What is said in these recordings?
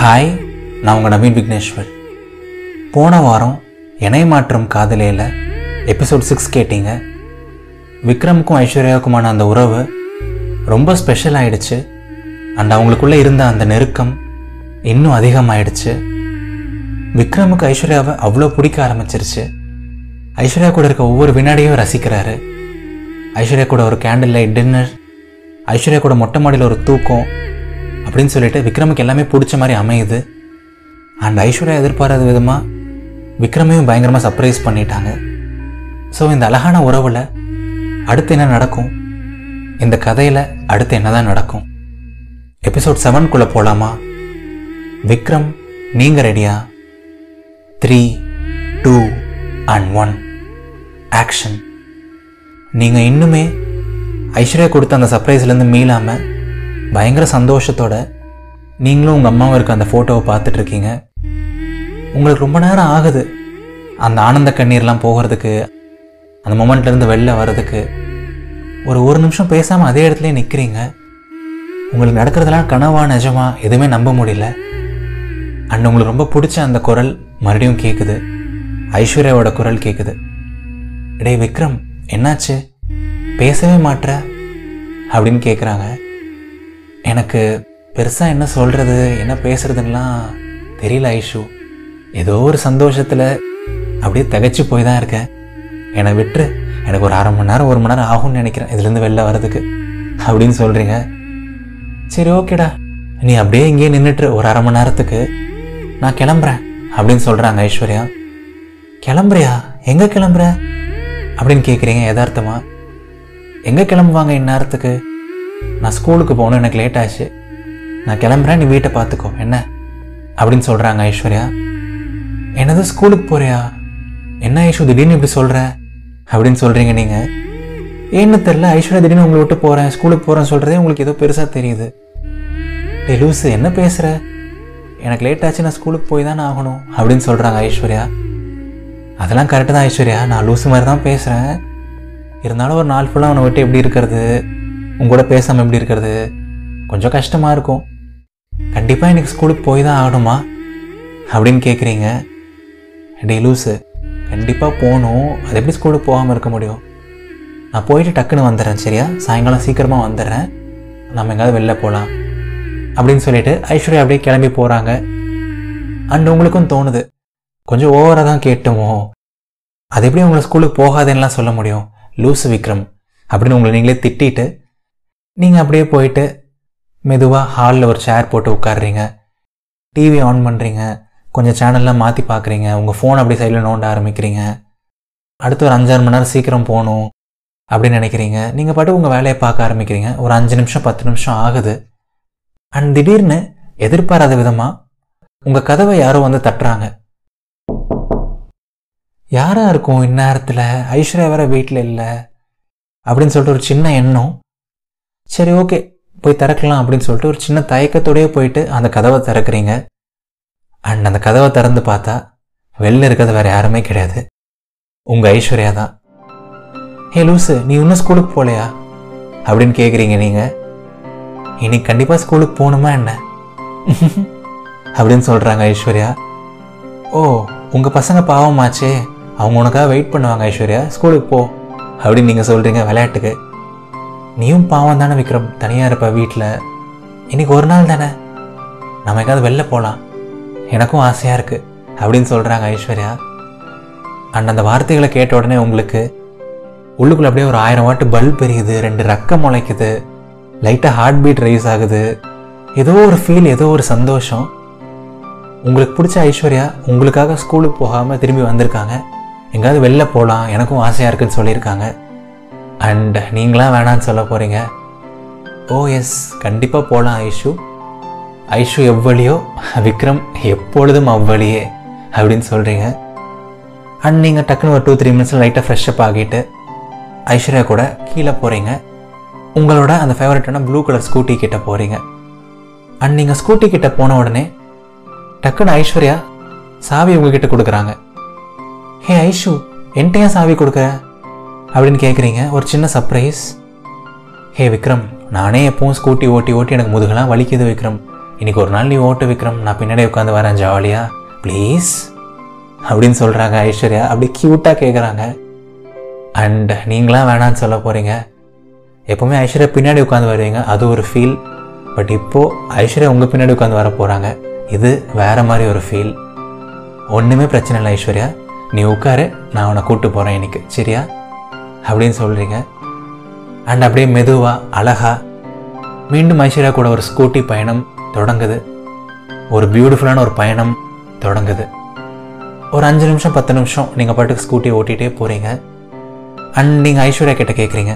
Hi நான் உங்கள் நவீன் விக்னேஸ்வர். போன வாரம் இணை மாற்றம் காதலியில் எபிசோட் சிக்ஸ் கேட்டீங்க. விக்ரமுக்கும் ஐஸ்வர்யாவுக்குமான அந்த உறவு ரொம்ப ஸ்பெஷல் ஆயிடுச்சு. அண்ட் அவங்களுக்குள்ளே இருந்த அந்த நெருக்கம் இன்னும் அதிகமாயிடுச்சு. விக்ரமுக்கு ஐஸ்வர்யாவை அவ்வளோ பிடிக்க ஆரம்பிச்சிருச்சு. ஐஸ்வர்யா கூட இருக்க ஒவ்வொரு வினாடியும் ரசிக்கிறாரு. ஐஸ்வர்யா கூட ஒரு கேண்டில் லைட் டின்னர் ஐஸ்வர்யா கூட மொட்டை மாடியில் ஒரு தூக்கம் அப்படின்னு சொல்லிட்டு விக்ரமுக்கு எல்லாமே பிடிச்ச மாதிரி அமையுது. அண்ட் ஐஸ்வர்யா எதிர்பாராத விதமாக விக்ரமையும் பயங்கரமாக சர்ப்ரைஸ் பண்ணிட்டாங்க. ஸோ இந்த அழகான உறவில் அடுத்து என்ன நடக்கும்? இந்த கதையில் அடுத்து என்னதான் நடக்கும்? எபிசோட் செவன்குள்ளே போகலாமா விக்ரம் நீங்கள் ரெடியா three two and one action நீங்கள் இன்னுமே ஐஸ்வர்யா கொடுத்த அந்த சர்ப்ரைஸ்லேருந்து மீளாமல் பயங்கர சந்தோஷத்தோட நீங்களும் உங்கள் அம்மாவும் இருக்க அந்த ஃபோட்டோவை பார்த்துட்டு இருக்கீங்க உங்களுக்கு ரொம்ப நேரம் ஆகுது. அந்த ஆனந்த கண்ணீர்லாம் போகிறதுக்கு அந்த மொமெண்ட்லேருந்து வெளில வர்றதுக்கு ஒரு ஒரு நிமிஷம் பேசாமல் அதே இடத்துலயே நிற்கிறீங்க உங்களுக்கு நடக்கிறதெல்லாம் கனவா நிஜமா எதுவுமே நம்ப முடியல. அண்ட் உங்களுக்கு ரொம்ப பிடிச்ச அந்த குரல் மறுபடியும் கேட்குது ஐஸ்வர்யாவோட குரல் கேட்குது டேய் விக்ரம் என்னாச்சு? பேசவே மாட்ற? அப்படின்னு கேட்குறாங்க எனக்கு பெருசாக என்ன சொல்கிறது என்ன பேசுறதுன்னெலாம் தெரியல ஐஷு. ஏதோ ஒரு சந்தோஷத்தில் அப்படியே திகைச்சு போய் தான் இருக்கேன். என்னை விட்டுரு எனக்கு ஒரு அரை மணி நேரம் ஒரு மணி நேரம் ஆகும்னு நினைக்கிறேன். இதுலேருந்து வெளில வர்றதுக்கு அப்படின்னு சொல்கிறீங்க சரி ஓகேடா. நீ அப்படியே இங்கேயே நின்றுட்டு ஒரு அரை மணி நேரத்துக்கு. நான் கிளம்புறேன் அப்படின்னு சொல்கிறாங்க ஐஸ்வர்யா. கிளம்புறியா? எங்கே கிளம்புற? அப்படின்னு கேட்குறீங்க யதார்த்தமாக எங்கே கிளம்புவாங்க இந்நேரத்துக்கு? நான் ஸ்கூலுக்கு போகணும் எனக்கு லேட் ஆச்சு. நான் கிளம்புறேன் நீ வீட்டை பார்த்துக்கோ. என்ன? அப்படின்னு சொல்கிறாங்க ஐஸ்வர்யா. என்னது ஸ்கூலுக்கு போறியா? என்ன ஐஸ்வர் திடீர்னு இப்படி சொல்கிற அப்படின்னு சொல்கிறீங்க நீங்கள் ஏன்னு தெரில ஐஸ்வர்யா திடீர்னு உங்களை விட்டு போகிறேன் ஸ்கூலுக்கு போகிறேன்னு சொல்கிறதே உங்களுக்கு ஏதோ பெருசாக தெரியுது. டே லூஸு என்ன பேசுகிற எனக்கு லேட் ஆச்சு நான் ஸ்கூலுக்கு போய் தானே ஆகணும் அப்படின்னு சொல்கிறாங்க ஐஸ்வர்யா. அதெல்லாம் கரெக்டு தான் ஐஸ்வர்யா. நான் லூஸு மாதிரி தான் பேசுகிறேன் இருந்தாலும் ஒரு நாள் ஃபுல்லாக அவனை விட்டு எப்படி இருக்கிறது? உங்க பேசாமல் எப்படி இருக்கிறது? கொஞ்சம் கஷ்டமாக இருக்கும். கண்டிப்பாக எனக்கு ஸ்கூலுக்கு போய் தான் ஆகணுமா? அப்படின்னு கேட்குறீங்க டே லூஸு கண்டிப்பாக போகணும். அது எப்படி ஸ்கூலுக்கு போகாமல் இருக்க முடியும்? நான் போயிட்டு டக்குன்னு வந்துடுறேன் சரியா? சாயங்காலம் சீக்கிரமாக வந்துடுறேன். நம்ம எங்கேயாவது வெளில போகலாம். அப்படின்னு சொல்லிட்டு ஐஸ்வர்யா அப்படியே கிளம்பி போகிறாங்க அண்ட் உங்களுக்கும் தோணுது. கொஞ்சம் ஓவராக தான் கேட்டுமோ? அது எப்படி உங்களை ஸ்கூலுக்கு போகாதேன்னுலாம் சொல்ல முடியும்? லூசு விக்ரம் அப்படின்னு உங்களை நீங்களே திட்டிட்டு நீங்கள் அப்படியே போயிட்டு மெதுவாக ஹாலில் ஒரு சேர் போட்டு உட்காடுறீங்க டிவி ஆன் பண்ணுறீங்க கொஞ்சம் சேனல்லாம் மாற்றி பார்க்குறீங்க உங்கள் ஃபோன் அப்படியே சைடில் நோண்ட ஆரம்பிக்கிறீங்க. அடுத்து ஒரு அஞ்சாறு மணி நேரம் சீக்கிரம் போகணும் அப்படின்னு நினைக்கிறீங்க. நீங்கள் பாட்டு உங்கள் வேலையை பார்க்க ஆரம்பிக்கிறீங்க. ஒரு அஞ்சு நிமிஷம் பத்து நிமிஷம் ஆகுது. அண்ட் திடீர்னு எதிர்பாராத விதமாக உங்கள் கதவை யாரோ வந்து தட்டுறாங்க. யாராக இருக்கும் இந்நேரத்தில்? ஐஸ்வர்யா வேற வீட்டில் இல்லை. அப்படின்னு சொல்லிட்டு ஒரு சின்ன எண்ணம் சரி ஓகே போய் திறக்கலாம் அப்படின்னு சொல்லிட்டு ஒரு சின்ன தயக்கத்தோடையே போயிட்டு அந்த கதவை திறக்கிறீங்க. அண்ட் அந்த கதவை திறந்து பார்த்தா வெளில இருக்கிறது வேறு யாருமே கிடையாது. உங்கள் ஐஸ்வர்யா தான். ஹே லூசு நீ இன்னும் ஸ்கூலுக்கு போகலையா? அப்படின்னு கேட்குறீங்க நீங்கள் இன்னைக்கு கண்டிப்பாக ஸ்கூலுக்கு போகணுமா என்ன? அப்படின்னு சொல்கிறாங்க ஐஸ்வர்யா. ஓ உங்கள் பசங்க பாவமாச்சே. அவங்க உனக்காக வெயிட் பண்ணுவாங்க ஐஸ்வர்யா. ஸ்கூலுக்கு போ. அப்படின்னு நீங்கள் சொல்கிறீங்க விளையாட்டுக்கு. நீயும் பாவம் தானே விக்ரம் தனியாக இருப்ப வீட்டில் இன்னைக்கு ஒரு நாள் தானே? நம்ம எங்கேயாவது வெளில போகலாம் எனக்கும் ஆசையாக இருக்குது அப்படின்னு சொல்கிறாங்க ஐஸ்வர்யா. அண்ட் அந்த வார்த்தைகளை கேட்ட உடனே உங்களுக்கு உள்ளுக்குள்ளே அப்படியே ஒரு ஆயிரம் வாட்டு பல்ப் எரியுது ரெண்டு ரக்கம் முளைக்குது லைட்டாக ஹார்ட் பீட் ரைஸ் ஆகுது. ஏதோ ஒரு ஃபீல் ஏதோ ஒரு சந்தோஷம். உங்களுக்கு பிடிச்ச ஐஸ்வர்யா உங்களுக்காக ஸ்கூலுக்கு போகாமல் திரும்பி வந்திருக்காங்க. எங்கேயாவது வெளில போகலாம் எனக்கும் ஆசையாக இருக்குன்னு சொல்லியிருக்காங்க. அண்ட் நீங்களாம் வேணான்னு சொல்ல போகிறீங்க ஓ oh, எஸ் கண்டிப்பாக போகலாம் ஐஷு. ஐஷு எவ்வளியோ விக்ரம் எப்பொழுதும் அவ்வளியே அப்படின்னு சொல்கிறீங்க அண்ட் நீங்கள் டக்குன்னு ஒரு டூ த்ரீ மினிட்ஸில் லைட்டாக ஃப்ரெஷ்அப் ஆகிட்டு ஐஸ்வர்யா கூட கீழே போகிறீங்க உங்களோட அந்த ஃபேவரட்டான ப்ளூ கலர் ஸ்கூட்டி கிட்ட போகிறீங்க அண்ட் நீங்கள் ஸ்கூட்டி கிட்ட போன உடனே டக்குன்னு ஐஸ்வர்யா சாவி உங்ககிட்ட கொடுக்குறாங்க. ஹே ஐஷு என்கிட்ட ஏன் சாவி கொடுக்குற? அப்படின்னு கேட்குறீங்க ஒரு சின்ன சர்ப்ரைஸ் ஹே விக்ரம் நானே எப்பவும் ஸ்கூட்டி ஓட்டி ஓட்டி எனக்கு முதுகெல்லாம் வலிக்குது விக்ரம். இன்னைக்கு ஒரு நாள் நீ ஓட்டு விக்ரம். நான் பின்னாடி உட்காந்து வரேன் ஜாலியாக ப்ளீஸ் அப்படின்னு சொல்கிறாங்க ஐஸ்வர்யா. அப்படி க்யூட்டாக கேட்குறாங்க அண்ட் நீங்களாம் வேணான்னு சொல்ல போகிறீங்க எப்போவுமே ஐஸ்வர்யா பின்னாடி உட்காந்து வருவீங்க. அது ஒரு ஃபீல் பட் இப்போது ஐஸ்வர்யா உங்கள் பின்னாடி உட்காந்து வர போகிறாங்க இது வேறு மாதிரி ஒரு ஃபீல் ஒன்றுமே பிரச்சனை இல்லை ஐஸ்வர்யா. நீ உட்காரு நான் உன்னை கூப்பிட்டு போகிறேன் இன்னைக்கு. சரியா? அப்படின்னு சொல்கிறீங்க அண்ட் அப்படியே மெதுவாக அழகா மீண்டும் ஐஸ்வர்யா கூட ஒரு ஸ்கூட்டி பயணம் தொடங்குது. ஒரு பியூட்டிஃபுல்லான ஒரு பயணம் தொடங்குது. ஒரு அஞ்சு நிமிஷம் பத்து நிமிஷம் நீங்கள் பாட்டுக்கு ஸ்கூட்டி ஓட்டிகிட்டே போகிறீங்க அண்ட் நீங்கள் ஐஸ்வர்யா கிட்ட கேட்குறீங்க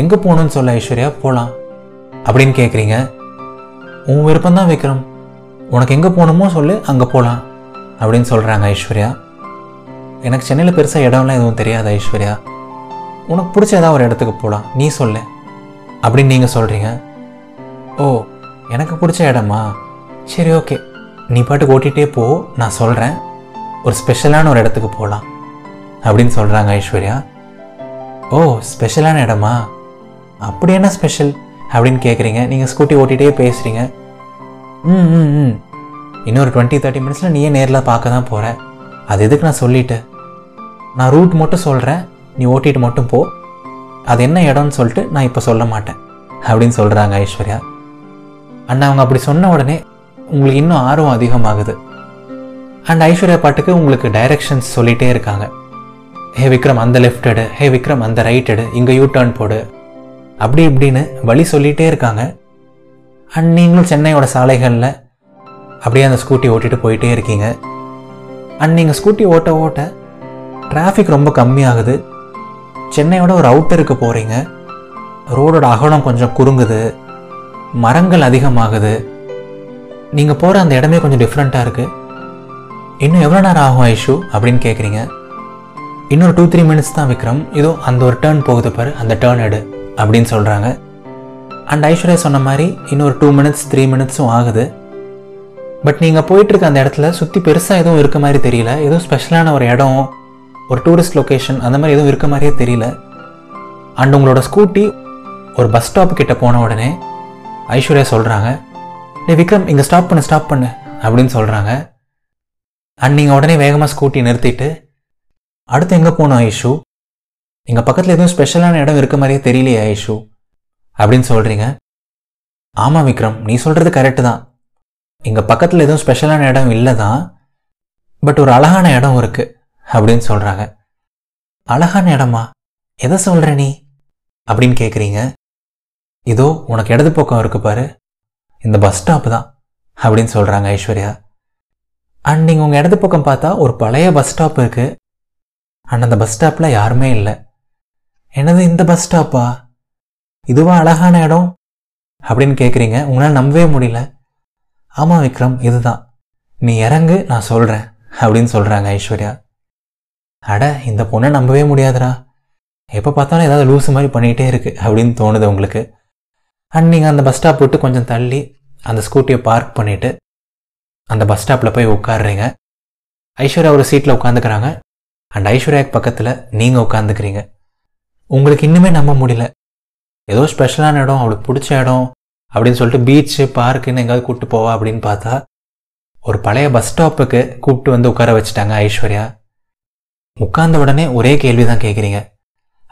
எங்கே போகணும்னு சொல்ல ஐஸ்வர்யா? போகலாம் அப்படின்னு கேட்குறீங்க உன் விருப்பம் தான் விக்ரம். உனக்கு எங்கே போகணுமோ சொல்லு அங்கே போகலாம் அப்படின்னு சொல்கிறாங்க ஐஸ்வர்யா. எனக்கு சென்னையில் பெருசாக இடம்லாம் எதுவும் தெரியாது ஐஸ்வர்யா. உனக்கு பிடிச்ச ஏதாவது ஒரு இடத்துக்கு போகலாம் நீ சொல்லு. அப்படின்னு நீங்கள் சொல்கிறீங்க ஓ எனக்கு பிடிச்ச இடமா? சரி ஓகே. நீ பாட்டுக்கு ஓட்டிகிட்டே போ. நான் சொல்கிறேன் ஒரு ஸ்பெஷலான ஒரு இடத்துக்கு போகலாம் அப்படின்னு சொல்கிறாங்க ஐஸ்வர்யா. ஓ ஸ்பெஷலான இடமா? அப்படி என்ன ஸ்பெஷல்? அப்படின்னு கேட்குறீங்க நீங்கள் ஸ்கூட்டி ஓட்டிகிட்டே பேசுகிறீங்க ம் ம் ம். இன்னொரு டுவெண்ட்டி தேர்ட்டி மினிட்ஸில் நீயே நேரில் பார்க்க தான் போகிற அது எதுக்கு நான் சொல்லிட்டு? நான் ரூட் மட்டும் சொல்கிறேன் நீ ஓட்டிட்டு மட்டும் போ. அது என்ன இடம்னு சொல்லிட்டு நான் இப்போ சொல்ல மாட்டேன். அப்படின்னு சொல்கிறாங்க ஐஸ்வர்யா. அண்ட் அவங்க அப்படி சொன்ன உடனே உங்களுக்கு இன்னும் ஆர்வம் அதிகமாகுது. அண்ட் ஐஸ்வர்யா பாட்டுக்கு உங்களுக்கு டைரக்ஷன்ஸ் சொல்லிகிட்டே இருக்காங்க. ஹே விக்ரம் அந்த லெஃப்ட் எடு. ஹே விக்ரம் அந்த ரைட் எடு. இங்கே யூ டர்ன் போடு. அப்படி இப்படின்னு வழி சொல்லிகிட்டே இருக்காங்க. அண்ட் நீங்களும் சென்னையோட சாலைகளில் அப்படியே அந்த ஸ்கூட்டி ஓட்டிட்டு போயிட்டே இருக்கீங்க. அண்ட் நீங்கள் ஸ்கூட்டி ஓட்ட ஓட்ட டிராஃபிக் ரொம்ப கம்மியாகுது. சென்னையோட ஒரு அவுட்டருக்கு போகிறீங்க ரோடோட அகலம் கொஞ்சம் குறுங்குது. மரங்கள் அதிகமாகுது. நீங்கள் போகிற அந்த இடமே கொஞ்சம் டிஃப்ரெண்ட்டாக இருக்குது இன்னும் எவ்வளோ நேரம் ஆகும் ஐஷு அப்படின்னு கேட்குறீங்க இன்னொரு டூ த்ரீ மினிட்ஸ் தான் விக்ரம். இதோ அந்த ஒரு டேர்ன் போகுது பாரு அந்த டேர்ன் எடு அப்படின்னு சொல்கிறாங்க அண்ட் ஐஸ்வர்யா சொன்ன மாதிரி இன்னொரு டூ மினிட்ஸ் த்ரீ மினிட்ஸும் ஆகுது. பட் நீங்கள் போயிட்டுருக்க அந்த இடத்துல சுற்றி பெருசாக எதுவும் இருக்க மாதிரி தெரியல. எதுவும் ஸ்பெஷலான ஒரு இடம். ஒரு டூரிஸ்ட் லொக்கேஷன் அந்த மாதிரி எதுவும் இருக்க மாதிரியே தெரியல. அண்ட் உங்களோட ஸ்கூட்டி ஒரு பஸ் ஸ்டாப் கிட்டே போன உடனே ஐஸ்வர்யா சொல்கிறாங்க டே விக்ரம் இங்கே ஸ்டாப் பண்ணு ஸ்டாப் பண்ணு அப்படின்னு சொல்கிறாங்க அண்ட் நீங்கள் உடனே வேகமாக ஸ்கூட்டி நிறுத்திட்டு அடுத்து எங்கே போகணும் ஐஷு? எங்கள் பக்கத்தில் எதுவும் ஸ்பெஷலான இடம் இருக்க மாதிரியே தெரியலையே ஐஷு அப்படின்னு சொல்கிறீங்க ஆமாம் விக்ரம் நீ சொல்கிறது கரெக்டு தான். எங்கள் பக்கத்தில் எதுவும் ஸ்பெஷலான இடம் இல்லை தான் பட் ஒரு அழகான இடம் இருக்குது அப்படின்னு சொல்கிறாங்க அழகான இடமா? எதை சொல்கிற நீ? அப்படின்னு கேட்குறீங்க இதோ உனக்கு இடது பக்கம் இருக்கு பாரு. இந்த பஸ் ஸ்டாப் தான் அப்படின்னு சொல்கிறாங்க ஐஸ்வர்யா. அண்ட் நீங்கள் உங்கள் இடது பக்கம் பார்த்தா ஒரு பழைய பஸ் ஸ்டாப் இருக்குது அண்ட் அந்த பஸ் ஸ்டாப்பில் யாருமே இல்லை. என்னது இந்த பஸ் ஸ்டாப்பா இதுவா அழகான இடம்? அப்படின்னு கேட்குறீங்க உங்களால் நம்பவே முடியல. ஆமாம் விக்ரம் இதுதான். நீ இறங்கு நான் சொல்கிறேன் அப்படின்னு சொல்கிறாங்க ஐஸ்வர்யா. அட இந்த பொண்ணை நம்பவே முடியாதுடா. எப்போ பார்த்தாலும் ஏதாவது லூஸ் மாதிரி பண்ணிகிட்டே இருக்கு அப்படின்னு தோணுது உங்களுக்கு. அண்ட் நீங்கள் அந்த பஸ் ஸ்டாப் விட்டு கொஞ்சம் தள்ளி அந்த ஸ்கூட்டியை பார்க் பண்ணிவிட்டு அந்த பஸ் ஸ்டாப்பில் போய் உட்காடுறீங்க ஐஸ்வர்யா ஒரு சீட்டில் உட்காந்துக்கிறாங்க அண்ட் ஐஸ்வர்யாக்கு பக்கத்தில் நீங்கள் உட்காந்துக்கிறீங்க உங்களுக்கு இன்னுமே நம்ப முடியல. ஏதோ ஸ்பெஷலான இடம் அவளுக்கு பிடிச்ச இடம் அப்படின்னு சொல்லிட்டு பீச்சு பார்க்குன்னு எங்கேயாவது கூப்பிட்டு போவா அப்படின்னு பார்த்தா ஒரு பழைய பஸ் ஸ்டாப்புக்கு கூப்பிட்டு வந்து உட்கார வச்சுட்டாங்க ஐஸ்வர்யா. உட்கார்ந்த உடனே ஒரே கேள்வி தான் கேட்குறீங்க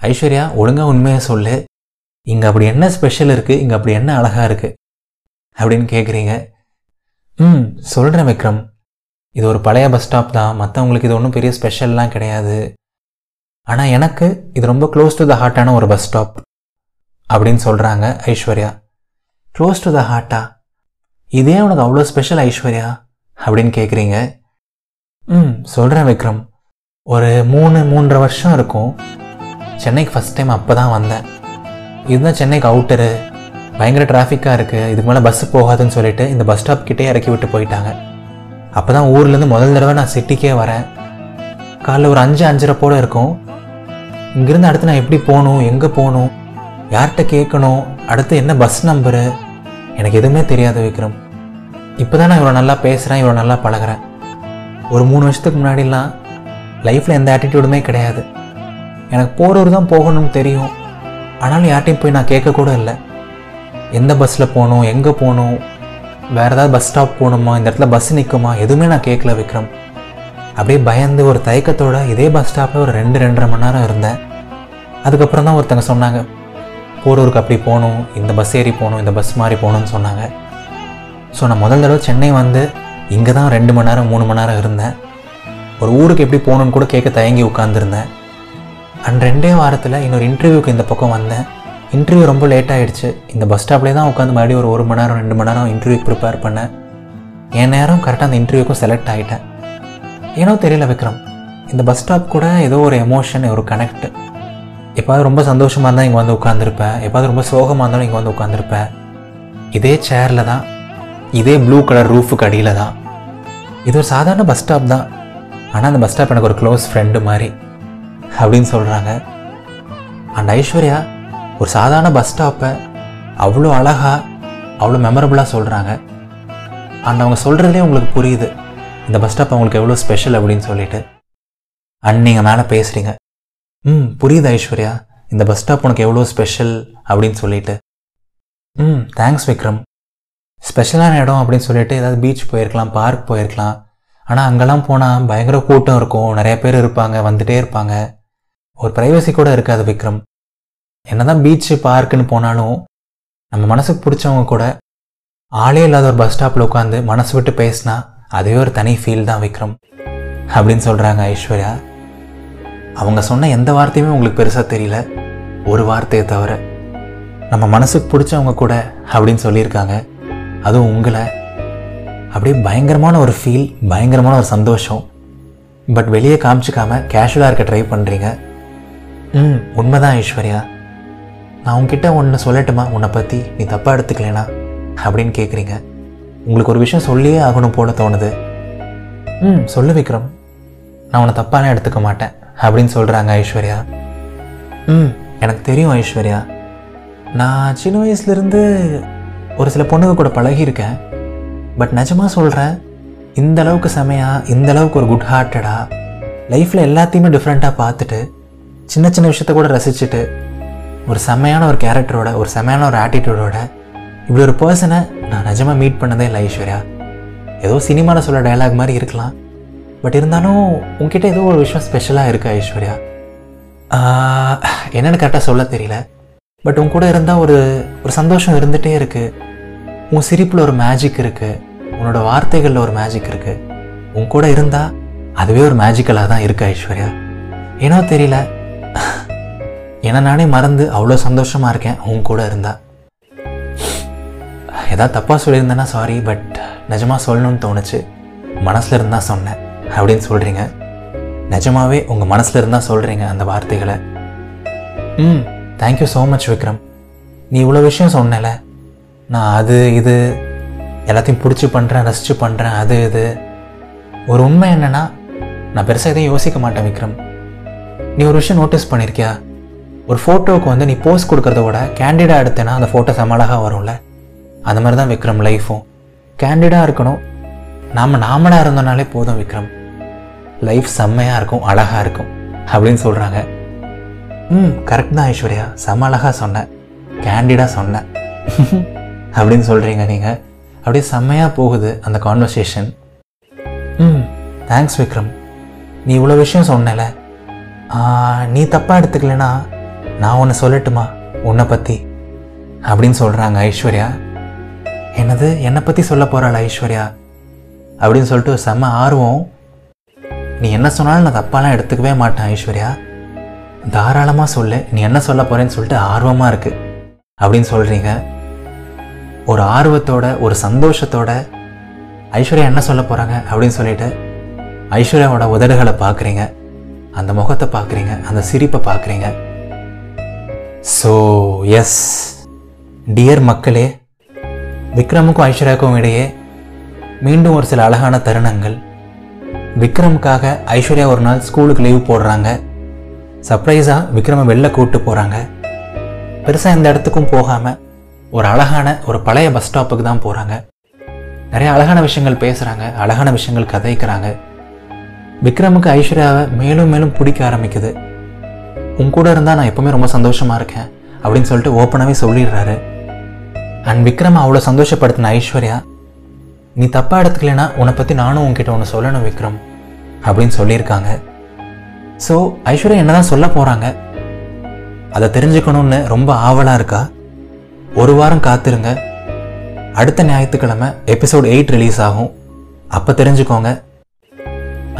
ஐஸ்வர்யா ஒழுங்காக உண்மையை சொல்லு. இங்கே அப்படி என்ன ஸ்பெஷல் இருக்குது இங்கே அப்படி என்ன அழகாக இருக்குது அப்படின்னு கேட்குறீங்க ம் சொல்கிறேன் விக்ரம். இது ஒரு பழைய பஸ் ஸ்டாப் தான். மற்றவங்களுக்கு இது ஒன்றும் பெரிய ஸ்பெஷல்லாம் கிடையாது. ஆனால் எனக்கு இது ரொம்ப க்ளோஸ் டு த ஹார்ட்டான ஒரு பஸ் ஸ்டாப் அப்படின்னு சொல்கிறாங்க ஐஸ்வர்யா. க்ளோஸ் டு த ஹார்ட்டா இதே உனக்கு அவ்வளோ ஸ்பெஷல் ஐஸ்வர்யா? அப்படின்னு கேட்குறீங்க ம் சொல்கிறேன் விக்ரம். ஒரு மூணு மூன்றரை வருஷம் இருக்கும். சென்னைக்கு ஃபஸ்ட் டைம் அப்போ தான் வந்தேன். இதுதான் சென்னைக்கு அவுட்டரு பயங்கர டிராஃபிக்காக இருக்குது இதுக்கு மேலே பஸ்ஸு போகாதுன்னு சொல்லிட்டு இந்த பஸ் ஸ்டாப் கிட்டே இறக்கி விட்டு போயிட்டாங்க. அப்போ தான் ஊர்லேருந்து முதல் தடவை நான் சிட்டிக்கே வரேன். காலைல ஒரு அஞ்சு அஞ்சரை போல இருக்கும். இங்கேருந்து அடுத்து நான் எப்படி போகணும்? எங்கே போகணும்? யார்கிட்ட கேட்கணும்? அடுத்து என்ன பஸ் நம்பரு எனக்கு எதுவுமே தெரியாது விக்ரம். இப்போ தான் நான் இவ்வளோ நல்லா பேசுகிறேன் இவ்வளோ நல்லா பழகுறேன். ஒரு மூணு வருஷத்துக்கு முன்னாடிலாம் லைஃப்பில் எந்த ஆட்டிடியூடுமே கிடையாது. எனக்கு போகிறவர் தான் போகணும்னு தெரியும். ஆனாலும் யார்ட்டையும் போய் நான் கேட்க கூட இல்லை. எந்த பஸ்ஸில் போகணும் எங்கே போகணும் வேறு ஏதாவது பஸ் ஸ்டாப் போகணுமா இந்த இடத்துல பஸ் நிற்குமா எதுவுமே நான் கேட்கல விக்ரம். அப்படியே பயந்து ஒரு தயக்கத்தோட இதே பஸ் ஸ்டாப்பில் ஒரு ரெண்டு ரெண்டரை மணி நேரம் இருந்தேன். அதுக்கப்புறம் தான் ஒருத்தங்க சொன்னாங்க போரூருக்கு அப்படி போகணும் இந்த பஸ் ஏறி போகணும் இந்த பஸ் மாதிரி போகணும்னு சொன்னாங்க. ஸோ நான் முதல் தடவை சென்னை வந்து இங்கே தான் ரெண்டு மணி நேரம் மூணு மணி நேரம் இருந்தேன். ஒரு ஊருக்கு எப்படி போகணுன்னு கூட கேட்க தயங்கி உட்காந்துருந்தேன் அண்ட் ரெண்டே வாரத்தில் இன்னொரு இன்டர்வியூக்கு இந்த பக்கம் வந்தேன். இன்டர்வியூ ரொம்ப லேட் ஆகிடுச்சு இந்த பஸ் ஸ்டாப்லேயே தான் உட்காந்து மறுபடியும் ஒரு ஒரு மணி நேரம் ரெண்டு மணி நேரம் இன்டர்வியூக்கு ப்ரிப்பேர் பண்ணேன். என் நேரம் கரெக்டாக அந்த இன்டர்வியூக்கும் செலக்ட் ஆகிட்டேன் ஏனோ தெரியல விக்ரம். இந்த பஸ் ஸ்டாப் கூட ஏதோ ஒரு எமோஷன் ஒரு கனெக்ட் எப்பாவது ரொம்ப சந்தோஷமாக இருந்தால் இங்கே வந்து உட்காந்துருப்பேன் எப்பாவது ரொம்ப சோகமாக இருந்தாலும் இங்கே வந்து உட்காந்துருப்பேன் இதே சேரில் தான் இதே ப்ளூ கலர் ரூஃபுக்கு அடியில் தான். இது ஒரு சாதாரண பஸ் ஸ்டாப் தான். ஆனால் அந்த பஸ் ஸ்டாப் எனக்கு ஒரு க்ளோஸ் ஃப்ரெண்டு மாதிரி அப்படின்னு சொல்கிறாங்க அண்ட் ஐஸ்வர்யா ஒரு சாதாரண பஸ் ஸ்டாப்பை அவ்வளோ அழகாக அவ்வளோ மெமரபுளாக சொல்கிறாங்க அண்ட் அவங்க சொல்கிறதுலே உங்களுக்கு புரியுது இந்த பஸ் ஸ்டாப் அவங்களுக்கு எவ்வளோ ஸ்பெஷல் அப்படின்னு சொல்லிட்டு. அண்ட் நீங்கள் மேலே பேசுகிறீங்க ம் புரியுது ஐஸ்வர்யா இந்த பஸ் ஸ்டாப் உனக்கு எவ்வளோ ஸ்பெஷல் அப்படின்னு சொல்லிட்டு. ம் தேங்க்ஸ் விக்ரம். ஸ்பெஷலான இடம் அப்படின்னு சொல்லிட்டு ஏதாவது பீச் போயிருக்கலாம் பார்க் போயிருக்கலாம் ஆனால் அங்கெல்லாம் போனால் பயங்கர கூட்டம் இருக்கும். நிறைய பேர் இருப்பாங்க வந்துட்டே இருப்பாங்க. ஒரு ப்ரைவசி கூட இருக்காது விக்ரம். என்னதான் பீச்சு பார்க்குன்னு போனாலும் நம்ம மனசுக்கு பிடிச்சவங்க கூட ஆளே இல்லாத ஒரு பஸ் ஸ்டாப்பில் உட்காந்து மனசு விட்டு பேசினா அதுவே ஒரு தனி ஃபீல் தான் விக்ரம். அப்படின்னு சொல்கிறாங்க ஐஸ்வர்யா. அவங்க சொன்ன எந்த வார்த்தையுமே உங்களுக்கு பெருசாக தெரியல. ஒரு வார்த்தையை தவிர நம்ம மனசுக்கு பிடிச்சவங்க கூட அப்படின்னு சொல்லியிருக்காங்க. அதுவும் உங்களை அப்படியே பயங்கரமான ஒரு ஃபீல் பயங்கரமான ஒரு சந்தோஷம். பட் வெளியே காமிச்சிக்காம கேஷுவலாக இருக்க ட்ரை பண்ணுறீங்க ம் உண்மைதான் ஐஸ்வர்யா. நான் உங்ககிட்ட ஒன்று சொல்லட்டுமா? உன்னை பற்றி நீ தப்பாக எடுத்துக்கலனா? அப்படின்னு கேட்குறீங்க உங்களுக்கு ஒரு விஷயம் சொல்லியே ஆகணும் போல தோணுது. ம் சொல்லு விக்ரம். நான் உன்னை தப்பாலாம் எடுத்துக்க மாட்டேன் அப்படின்னு சொல்கிறாங்க ஐஸ்வர்யா. ம் எனக்கு தெரியும் ஐஸ்வர்யா. நான் சின்ன வயசுலேருந்து ஒரு சில பொண்ணுங்க கூட பழகியிருக்கேன். பட் நிஜமாக சொல்கிறேன் இந்த அளவுக்கு செமையாக இந்த அளவுக்கு ஒரு குட் ஹார்ட்டடாக லைஃப்பில் எல்லாத்தையுமே டிஃப்ரெண்ட்டாக பார்த்துட்டு சின்ன சின்ன விஷயத்த கூட ரசிச்சுட்டு ஒரு செம்மையான ஒரு கேரக்டரோட ஒரு செம்மையான ஒரு ஆட்டிடியூடோட இப்படி ஒரு பர்சனை நான் நிஜமாக மீட் பண்ணதே இல்லை ஐஸ்வர்யா. ஏதோ சினிமாவில் சொல்ல டயலாக் மாதிரி இருக்கலாம். பட் இருந்தாலும் உங்ககிட்ட ஏதோ ஒரு விஷயம் ஸ்பெஷலாக இருக்குது ஐஸ்வர்யா. என்னென்னு கரெக்டாக சொல்ல தெரியல. பட் உன் கூட இருந்தால் ஒரு ஒரு சந்தோஷம் இருந்துகிட்டே இருக்குது உன் சிரிப்பில் ஒரு மேஜிக் இருக்குது உன்னோட வார்த்தைகளில் ஒரு மேஜிக் இருக்குது உன் கூட இருந்தால் அதுவே ஒரு மேஜிக்கலாக தான் இருக்கு ஐஸ்வர்யா. ஏனோ தெரியல. என்ன நானே மறந்து அவ்வளோ சந்தோஷமாக இருக்கேன் உன் கூட இருந்தா. ஏதாவது தப்பாக சொல்லியிருந்தேன்னா சாரி பட் நிஜமாக சொல்லணும்னு தோணுச்சு. மனசில் இருந்தால் சொன்னேன். அப்படின்னு சொல்கிறீங்க நிஜமாகவே உங்கள் மனசில் இருந்தால் சொல்கிறீங்க அந்த வார்த்தைகளை. ம் தேங்க்யூ ஸோ மச் விக்ரம். நீ இவ்வளோ விஷயம் சொன்னல நான் அது இது எல்லாத்தையும் பிடிச்சி பண்ணுறேன் ரசித்து பண்ணுறேன் அது இது. ஒரு உண்மை என்னென்னா நான் பெருசாக எதையும் யோசிக்க மாட்டேன் விக்ரம். நீ ஒரு விஷயம் நோட்டீஸ் பண்ணியிருக்கியா ஒரு ஃபோட்டோவுக்கு வந்து நீ போஸ் கொடுக்குறத விட கேண்டிடாக எடுத்தேன்னா அந்த ஃபோட்டோ செமழகாக வரும்ல? அந்த மாதிரி தான் விக்ரம் லைஃப்பும் கேண்டிடாக இருக்கணும். நாம் நாமளாக இருந்தோம்னாலே போதும் விக்ரம். லைஃப் செம்மையாக இருக்கும் அழகாக இருக்கும் அப்படின்னு சொல்கிறாங்க ம் கரெக்ட் தான் ஐஸ்வர்யா. செம்ம அழகாக சொன்னேன் கேண்டிடாக சொன்னேன் அப்படின்னு சொல்கிறீங்க நீங்கள் அப்படியே செம்மையாக போகுது அந்த கான்வர்சேஷன் ம் தேங்க்ஸ் விக்ரம். நீ இவ்வளோ விஷயம் சொன்னல. நீ தப்பாக எடுத்துக்கலனா நான் ஒன்று சொல்லட்டுமா? உன்னை பற்றி அப்படின்னு சொல்கிறாங்க ஐஸ்வர்யா. என்னது? என்னை பற்றி சொல்ல போகிறாள் ஐஸ்வர்யா? அப்படின்னு சொல்லிட்டு ஒரு செம்ம ஆர்வம். நீ என்ன சொன்னாலும் நான் தப்பாலாம் எடுத்துக்கவே மாட்டேன் ஐஸ்வர்யா. தாராளமாக சொல்லு. நீ என்ன சொல்ல போகிறேன்னு சொல்லிட்டு ஆர்வமாக இருக்குது அப்படின்னு சொல்கிறீங்க ஒரு ஆர்வத்தோட ஒரு சந்தோஷத்தோட ஐஸ்வர்யா என்ன சொல்ல போகிறாங்க அப்படின்னு சொல்லிட்டு ஐஸ்வர்யாவோட உதடுகளை பார்க்குறீங்க. அந்த முகத்தை பார்க்குறீங்க. அந்த சிரிப்பை பார்க்குறீங்க. ஸோ எஸ் டியர் மக்களே விக்ரமுக்கும் ஐஸ்வர்யாவுக்கும் இடையே மீண்டும் ஒரு சில அழகான தருணங்கள். விக்ரமுக்காக ஐஸ்வர்யா ஒரு நாள் ஸ்கூலுக்கு லீவ் போடுறாங்க. சர்ப்ரைஸாக விக்ரமை வெளில கூப்பிட்டு போகிறாங்க பெருசாக எந்த இடத்துக்கும் போகாமல் ஒரு அழகான ஒரு பழைய பஸ் ஸ்டாப்புக்கு தான் போகிறாங்க நிறைய அழகான விஷயங்கள் பேசுகிறாங்க அழகான விஷயங்கள் கதைக்கிறாங்க. விக்ரமுக்கு ஐஸ்வர்யாவை மேலும் மேலும் பிடிக்க ஆரம்பிக்குது. உன் கூட இருந்தால் நான் எப்போவுமே ரொம்ப சந்தோஷமாக இருக்கேன் அப்படின்னு சொல்லிட்டு ஓப்பனாகவே சொல்லிடுறாரு. அண்ட் விக்ரம் அவ்வளோ சந்தோஷப்படுத்தின ஐஸ்வர்யா நீ தப்பாக எடுத்துக்கலைன்னா உன்னை பற்றி நானும் உன்கிட்ட ஒன்று சொல்லணும் விக்ரம் அப்படின்னு சொல்லியிருக்காங்க. ஸோ ஐஸ்வர்யா என்னதான் சொல்ல போகிறாங்க அதை தெரிஞ்சுக்கணும்னு ரொம்ப ஆவலாக இருக்கா? ஒரு வாரம் காத்திருங்க. அடுத்த ஞாயிற்றுக்கிழமை எபிசோட் எயிட் ரிலீஸ் ஆகும். அப்போ தெரிஞ்சுக்கோங்க.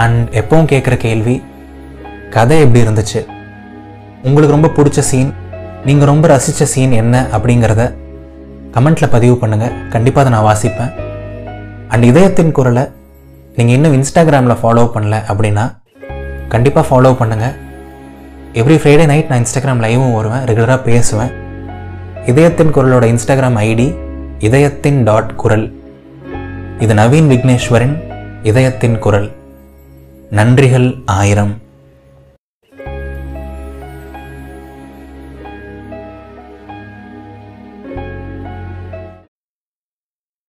அண்ட் எப்பவும் கேட்குற கேள்வி கதை எப்படி இருந்துச்சு? உங்களுக்கு ரொம்ப பிடிச்ச சீன் நீங்கள் ரொம்ப ரசித்த சீன் என்ன அப்படிங்கிறத கமெண்ட்டில் பதிவு பண்ணுங்கள் கண்டிப்பாக அதை நான் வாசிப்பேன். அண்ட் இதயத்தின் குரலை நீங்கள் இன்னும் இன்ஸ்டாகிராமில் ஃபாலோ பண்ணல அப்படின்னா கண்டிப்பாக ஃபாலோ பண்ணுங்கள் எவ்ரி ஃப்ரைடே நைட் நான் இன்ஸ்டாகிராம் லைவும் வருவேன் ரெகுலராக பேசுவேன். இதயத்தின் குரலோட இன்ஸ்டாகிராம் ஐடி இதயத்தின் டாட் குரல். இது நவீன் விக்னேஸ்வரின் இதயத்தின் குரல். நன்றிகள் ஆயிரம்.